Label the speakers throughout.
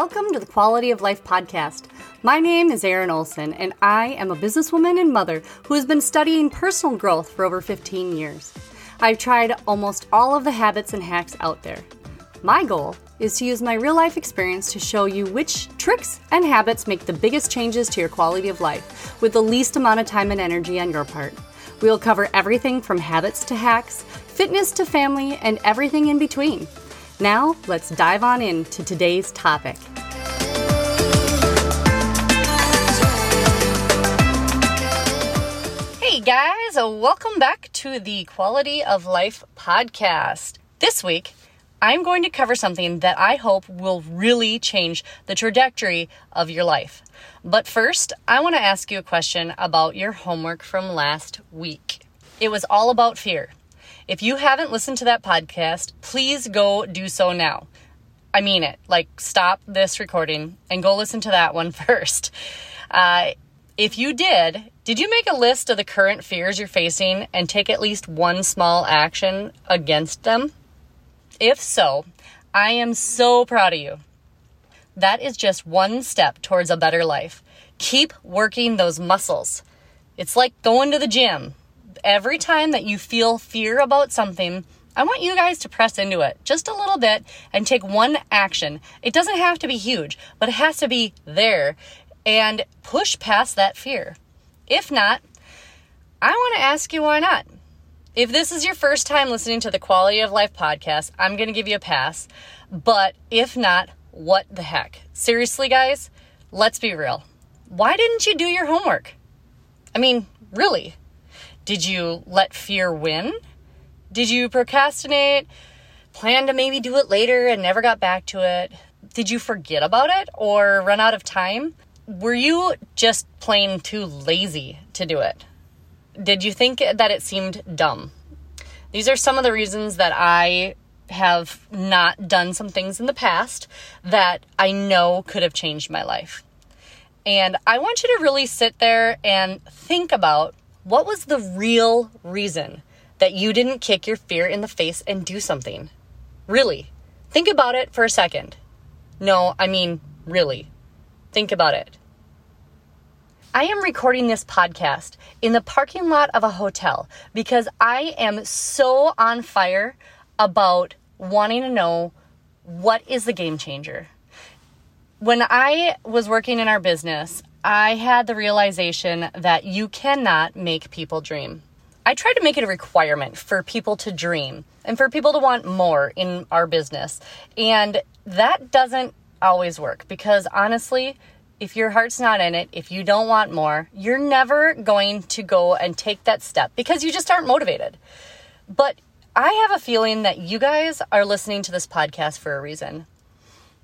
Speaker 1: Welcome to the Quality of Life podcast. My name is Erin Olson, and I am a businesswoman and mother who has been studying personal growth for over 15 years. I've tried almost all of the habits and hacks out there. My goal is to use my real life experience to show you which tricks and habits make the biggest changes to your quality of life with the least amount of time and energy on your part. We will cover everything from habits to hacks, fitness to family, and everything in between. Now, let's dive on into today's topic. Hey guys, uh, welcome back to the Quality of Life podcast. This week, I'm going to cover something that I hope will really change the trajectory of your life. But first, I want to ask you a question about your homework from last week. It was all about fear. If you haven't listened to that podcast, please go do so now. I mean it. Like, stop this recording and go listen to that one first. Uh, if you did, did you make a list of the current fears you're facing and take at least one small action against them? If so, I am so proud of you. That is just one step towards a better life. Keep working those muscles. It's like going to the gym every time that you feel fear about something, I want you guys to press into it just a little bit and take one action. It doesn't have to be huge, but it has to be there and push past that fear. If not, I want to ask you why not? If this is your first time listening to the Quality of Life podcast, I'm going to give you a pass. But if not, what the heck? Seriously, guys, let's be real. Why didn't you do your homework? I mean, really, did you let fear win? Did you procrastinate, plan to maybe do it later and never got back to it? Did you forget about it or run out of time? Were you just plain too lazy to do it? Did you think that it seemed dumb? These are some of the reasons that I have not done some things in the past that I know could have changed my life. And I want you to really sit there and think about what was the real reason that you didn't kick your fear in the face and do something? Really. Think about it for a second. No, I mean, really. Think about it. I am recording this podcast in the parking lot of a hotel because I am so on fire about wanting to know what is the game changer. When I was working in our business, I had the realization that you cannot make people dream. I tried to make it a requirement for people to dream and for people to want more in our business. And that doesn't always work because honestly, if your heart's not in it, if you don't want more, you're never going to go and take that step because you just aren't motivated. But I have a feeling that you guys are listening to this podcast for a reason.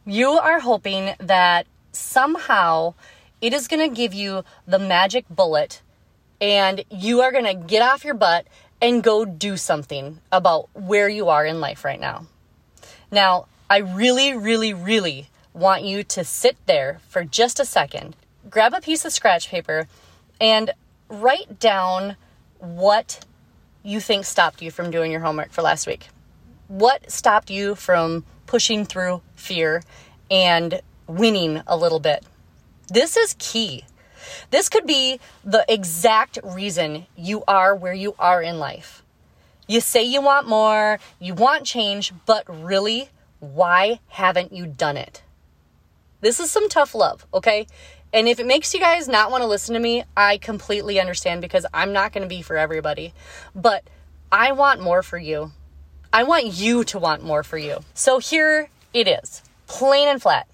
Speaker 1: You are hoping that somehow it is going to give you the magic bullet and you are going to get off your butt and go do something about where you are in life right now. Now, I really, really, really want you to sit there for just a second, grab a piece of scratch paper, and write down what you think stopped you from doing your homework for last week. What stopped you from pushing through fear and winning a little bit? This is key. This could be the exact reason you are where you are in life. You say you want more, you want change, but really, why haven't you done it? This is some tough love, okay? And if it makes you guys not want to listen to me, I completely understand because I'm not going to be for everybody. But I want more for you. I want you to want more for you. So here it is plain and flat.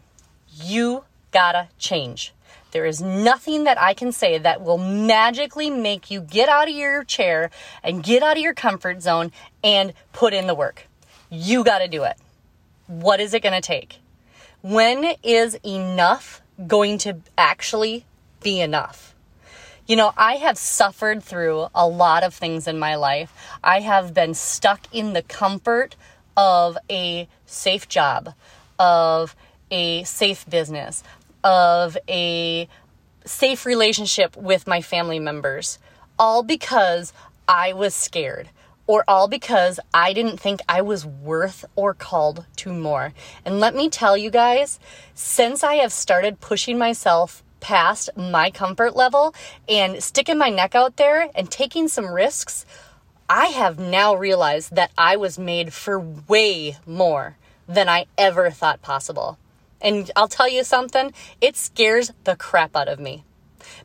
Speaker 1: You gotta change. There is nothing that I can say that will magically make you get out of your chair and get out of your comfort zone and put in the work. You got to do it. What is it going to take? When is enough going to actually be enough? You know, I have suffered through a lot of things in my life. I have been stuck in the comfort of a safe job, of a safe business, of a safe relationship with my family members, all because I was scared. or all because I didn't think I was worth or called to more. And let me tell you guys, since I have started pushing myself past my comfort level and sticking my neck out there and taking some risks, I have now realized that I was made for way more than I ever thought possible. And I'll tell you something, it scares the crap out of me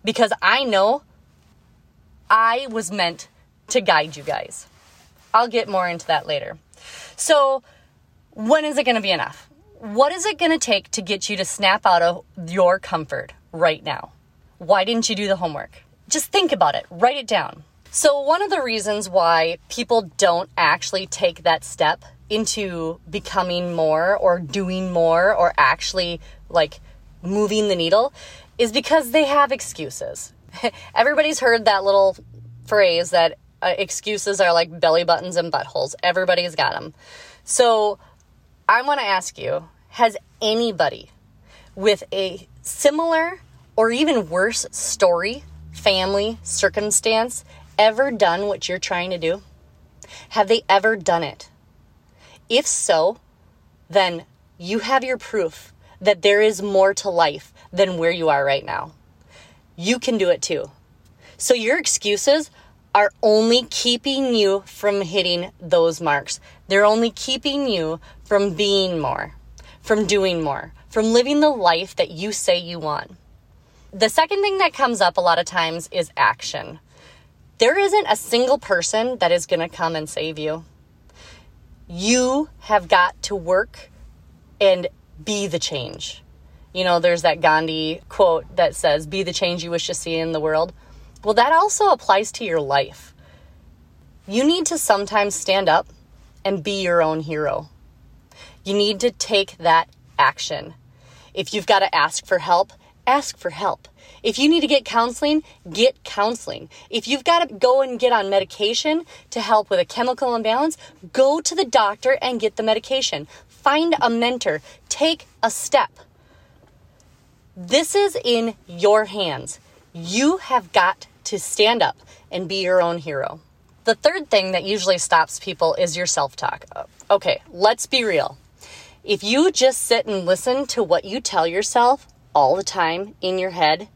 Speaker 1: because I know I was meant to guide you guys. I'll get more into that later. So, when is it going to be enough? What is it going to take to get you to snap out of your comfort right now? Why didn't you do the homework? Just think about it, write it down. So, one of the reasons why people don't actually take that step into becoming more or doing more or actually like moving the needle is because they have excuses. Everybody's heard that little phrase that uh, excuses are like belly buttons and buttholes. Everybody's got them. So I want to ask you has anybody with a similar or even worse story, family, circumstance ever done what you're trying to do? Have they ever done it? If so, then you have your proof that there is more to life than where you are right now. You can do it too. So your excuses are only keeping you from hitting those marks. They're only keeping you from being more, from doing more, from living the life that you say you want. The second thing that comes up a lot of times is action. There isn't a single person that is going to come and save you. You have got to work and be the change. You know, there's that Gandhi quote that says, Be the change you wish to see in the world. Well, that also applies to your life. You need to sometimes stand up and be your own hero. You need to take that action. If you've got to ask for help, ask for help. If you need to get counseling, get counseling. If you've got to go and get on medication to help with a chemical imbalance, go to the doctor and get the medication. Find a mentor. Take a step. This is in your hands. You have got to stand up and be your own hero. The third thing that usually stops people is your self talk. Okay, let's be real. If you just sit and listen to what you tell yourself all the time in your head,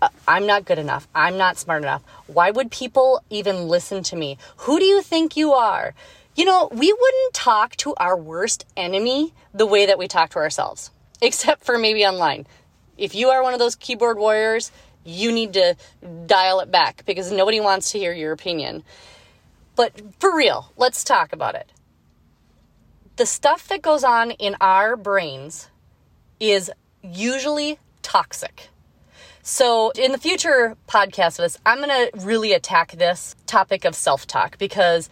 Speaker 1: Uh, I'm not good enough. I'm not smart enough. Why would people even listen to me? Who do you think you are? You know, we wouldn't talk to our worst enemy the way that we talk to ourselves, except for maybe online. If you are one of those keyboard warriors, you need to dial it back because nobody wants to hear your opinion. But for real, let's talk about it. The stuff that goes on in our brains is usually toxic. So, in the future podcast of this, I'm going to really attack this topic of self talk because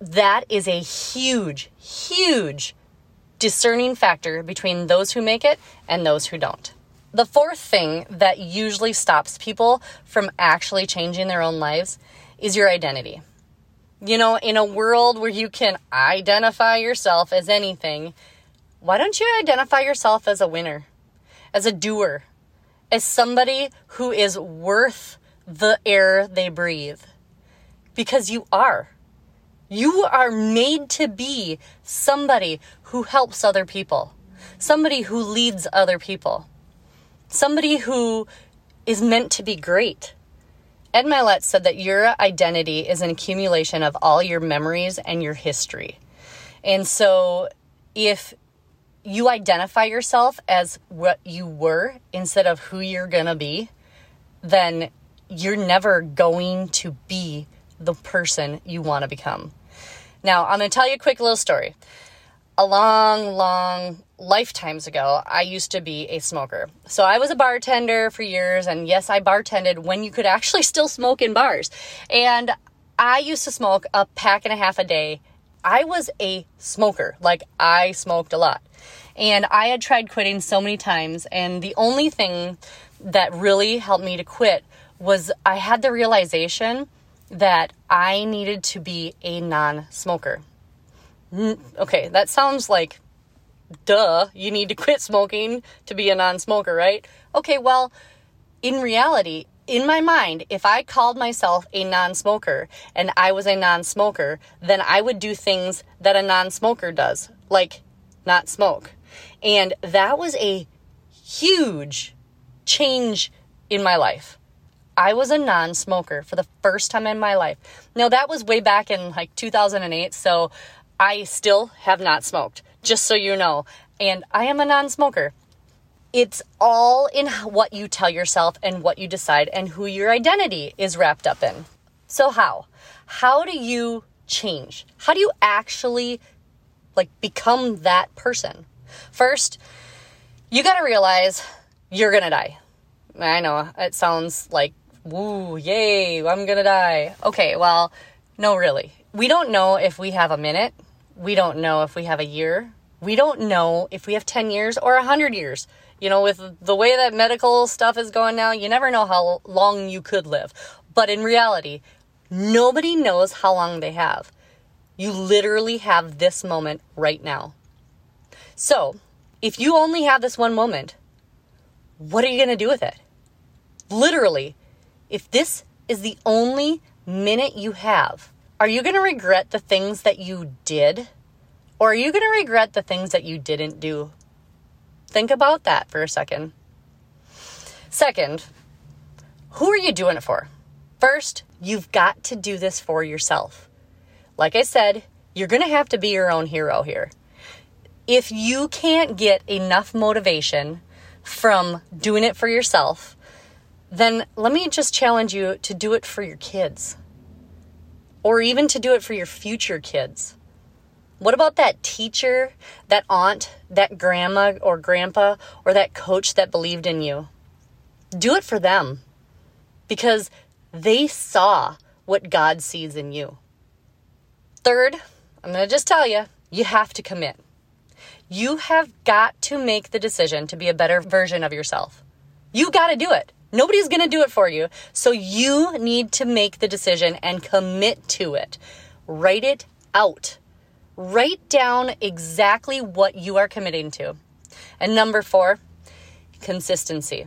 Speaker 1: that is a huge, huge discerning factor between those who make it and those who don't. The fourth thing that usually stops people from actually changing their own lives is your identity. You know, in a world where you can identify yourself as anything, why don't you identify yourself as a winner, as a doer, as somebody who is worth the air they breathe? Because you are. You are made to be somebody who helps other people, somebody who leads other people somebody who is meant to be great. Ed Mylett said that your identity is an accumulation of all your memories and your history. And so if you identify yourself as what you were instead of who you're going to be, then you're never going to be the person you want to become. Now, I'm going to tell you a quick little story. A long, long lifetimes ago, I used to be a smoker. So I was a bartender for years, and yes, I bartended when you could actually still smoke in bars. And I used to smoke a pack and a half a day. I was a smoker, like, I smoked a lot. And I had tried quitting so many times, and the only thing that really helped me to quit was I had the realization that I needed to be a non smoker. Okay, that sounds like duh, you need to quit smoking to be a non smoker, right? Okay, well, in reality, in my mind, if I called myself a non smoker and I was a non smoker, then I would do things that a non smoker does, like not smoke. And that was a huge change in my life. I was a non smoker for the first time in my life. Now, that was way back in like 2008, so I still have not smoked, just so you know. And I am a non smoker. It's all in what you tell yourself and what you decide and who your identity is wrapped up in. So, how? How do you change? How do you actually like become that person? First, you got to realize you're going to die. I know it sounds like woo, yay, I'm going to die. Okay, well, no really. We don't know if we have a minute. We don't know if we have a year. We don't know if we have 10 years or 100 years. You know, with the way that medical stuff is going now, you never know how long you could live. But in reality, nobody knows how long they have. You literally have this moment right now. So, if you only have this one moment, what are you going to do with it? Literally, if this is the only minute you have, are you going to regret the things that you did? Or are you going to regret the things that you didn't do? Think about that for a second. Second, who are you doing it for? First, you've got to do this for yourself. Like I said, you're going to have to be your own hero here. If you can't get enough motivation from doing it for yourself, then let me just challenge you to do it for your kids or even to do it for your future kids. What about that teacher, that aunt, that grandma or grandpa, or that coach that believed in you? Do it for them because they saw what God sees in you. Third, I'm going to just tell you, you have to commit. You have got to make the decision to be a better version of yourself. You got to do it. Nobody's going to do it for you. So you need to make the decision and commit to it. Write it out. Write down exactly what you are committing to. And number four, consistency.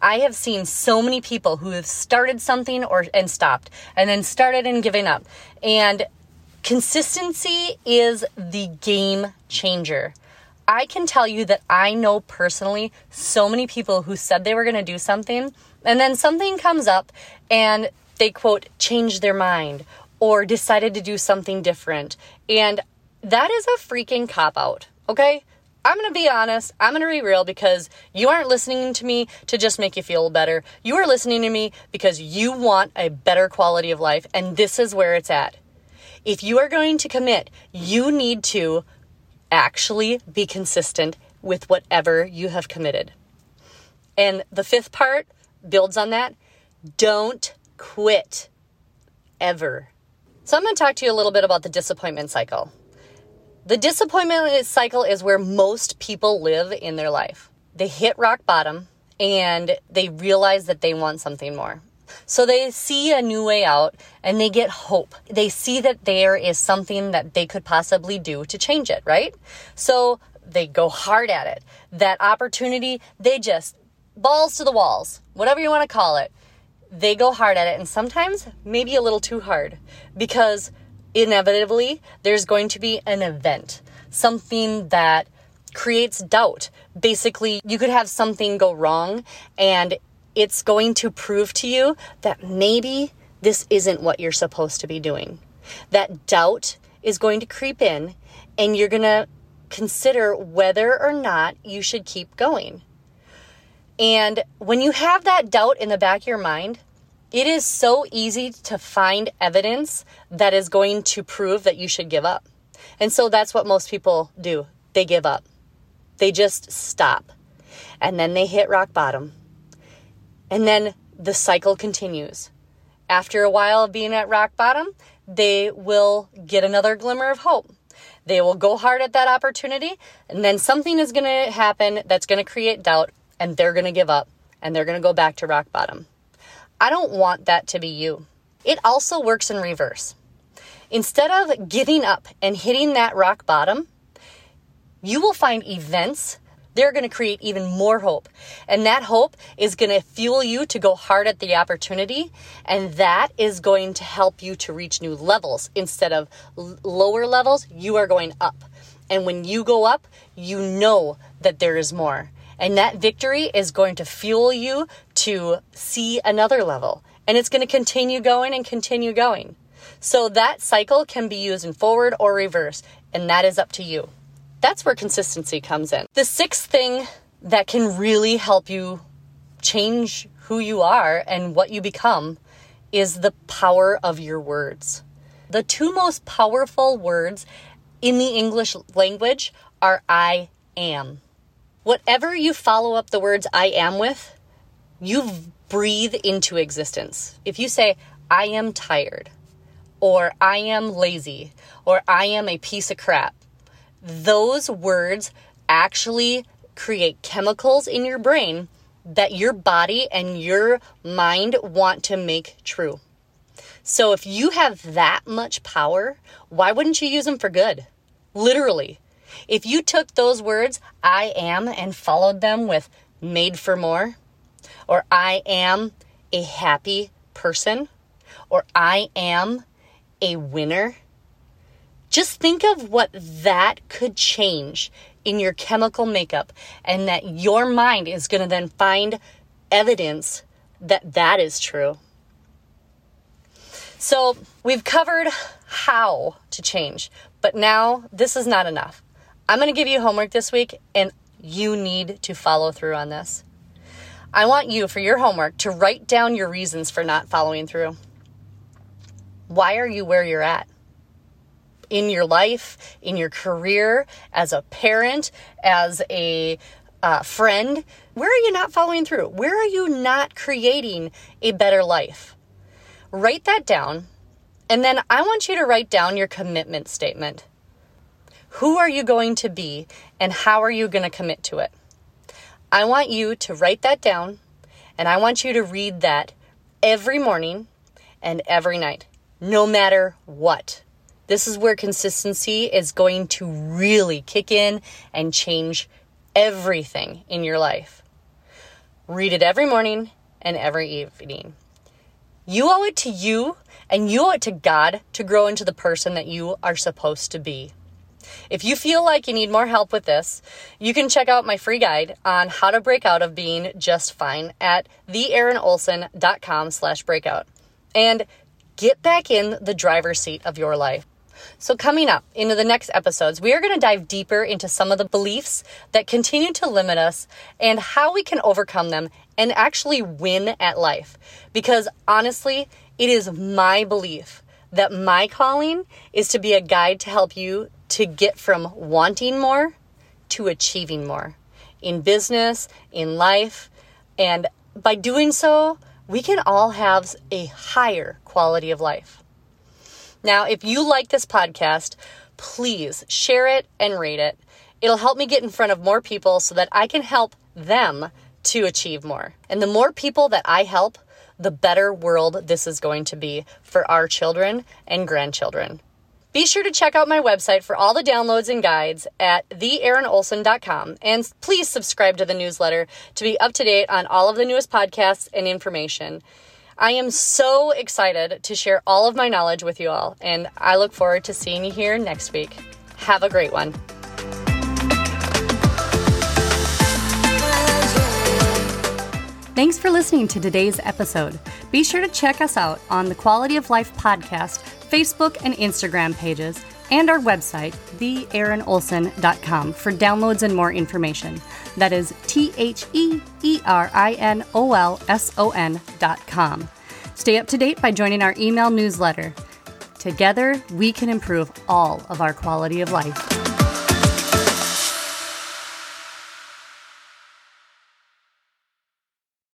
Speaker 1: I have seen so many people who have started something or and stopped and then started and giving up. And consistency is the game changer. I can tell you that I know personally so many people who said they were going to do something and then something comes up and they quote changed their mind or decided to do something different. And that is a freaking cop out, okay? I'm going to be honest. I'm going to be real because you aren't listening to me to just make you feel better. You are listening to me because you want a better quality of life, and this is where it's at. If you are going to commit, you need to actually be consistent with whatever you have committed. And the fifth part builds on that don't quit ever. So, I'm going to talk to you a little bit about the disappointment cycle. The disappointment cycle is where most people live in their life. They hit rock bottom and they realize that they want something more. So they see a new way out and they get hope. They see that there is something that they could possibly do to change it, right? So they go hard at it. That opportunity, they just balls to the walls, whatever you want to call it. They go hard at it and sometimes maybe a little too hard because inevitably there's going to be an event, something that creates doubt. Basically, you could have something go wrong and it's going to prove to you that maybe this isn't what you're supposed to be doing. That doubt is going to creep in, and you're going to consider whether or not you should keep going. And when you have that doubt in the back of your mind, it is so easy to find evidence that is going to prove that you should give up. And so that's what most people do they give up, they just stop. And then they hit rock bottom and then the cycle continues. After a while of being at rock bottom, they will get another glimmer of hope. They will go hard at that opportunity, and then something is going to happen that's going to create doubt, and they're going to give up and they're going to go back to rock bottom. I don't want that to be you. It also works in reverse. Instead of giving up and hitting that rock bottom, you will find events they're going to create even more hope. And that hope is going to fuel you to go hard at the opportunity. And that is going to help you to reach new levels. Instead of l- lower levels, you are going up. And when you go up, you know that there is more. And that victory is going to fuel you to see another level. And it's going to continue going and continue going. So that cycle can be used in forward or reverse, and that is up to you. That's where consistency comes in. The sixth thing that can really help you change who you are and what you become is the power of your words. The two most powerful words in the English language are I am. Whatever you follow up the words I am with, you breathe into existence. If you say, I am tired, or I am lazy, or I am a piece of crap, those words actually create chemicals in your brain that your body and your mind want to make true. So if you have that much power, why wouldn't you use them for good? Literally. If you took those words, I am, and followed them with made for more, or I am a happy person, or I am a winner, just think of what that could change in your chemical makeup, and that your mind is going to then find evidence that that is true. So, we've covered how to change, but now this is not enough. I'm going to give you homework this week, and you need to follow through on this. I want you, for your homework, to write down your reasons for not following through. Why are you where you're at? In your life, in your career, as a parent, as a uh, friend, where are you not following through? Where are you not creating a better life? Write that down. And then I want you to write down your commitment statement. Who are you going to be and how are you going to commit to it? I want you to write that down and I want you to read that every morning and every night, no matter what. This is where consistency is going to really kick in and change everything in your life. Read it every morning and every evening. You owe it to you and you owe it to God to grow into the person that you are supposed to be. If you feel like you need more help with this, you can check out my free guide on how to break out of being just fine at theerinolson.com slash breakout and get back in the driver's seat of your life. So, coming up into the next episodes, we are going to dive deeper into some of the beliefs that continue to limit us and how we can overcome them and actually win at life. Because honestly, it is my belief that my calling is to be a guide to help you to get from wanting more to achieving more in business, in life. And by doing so, we can all have a higher quality of life. Now, if you like this podcast, please share it and rate it. It'll help me get in front of more people so that I can help them to achieve more. And the more people that I help, the better world this is going to be for our children and grandchildren. Be sure to check out my website for all the downloads and guides at theerinolson.com and please subscribe to the newsletter to be up to date on all of the newest podcasts and information. I am so excited to share all of my knowledge with you all, and I look forward to seeing you here next week. Have a great one. Thanks for listening to today's episode. Be sure to check us out on the Quality of Life podcast, Facebook and Instagram pages, and our website, theerinolson.com, for downloads and more information. That is T H E E R I N O L S O N.com. Stay up to date by joining our email newsletter. Together, we can improve all of our quality of life.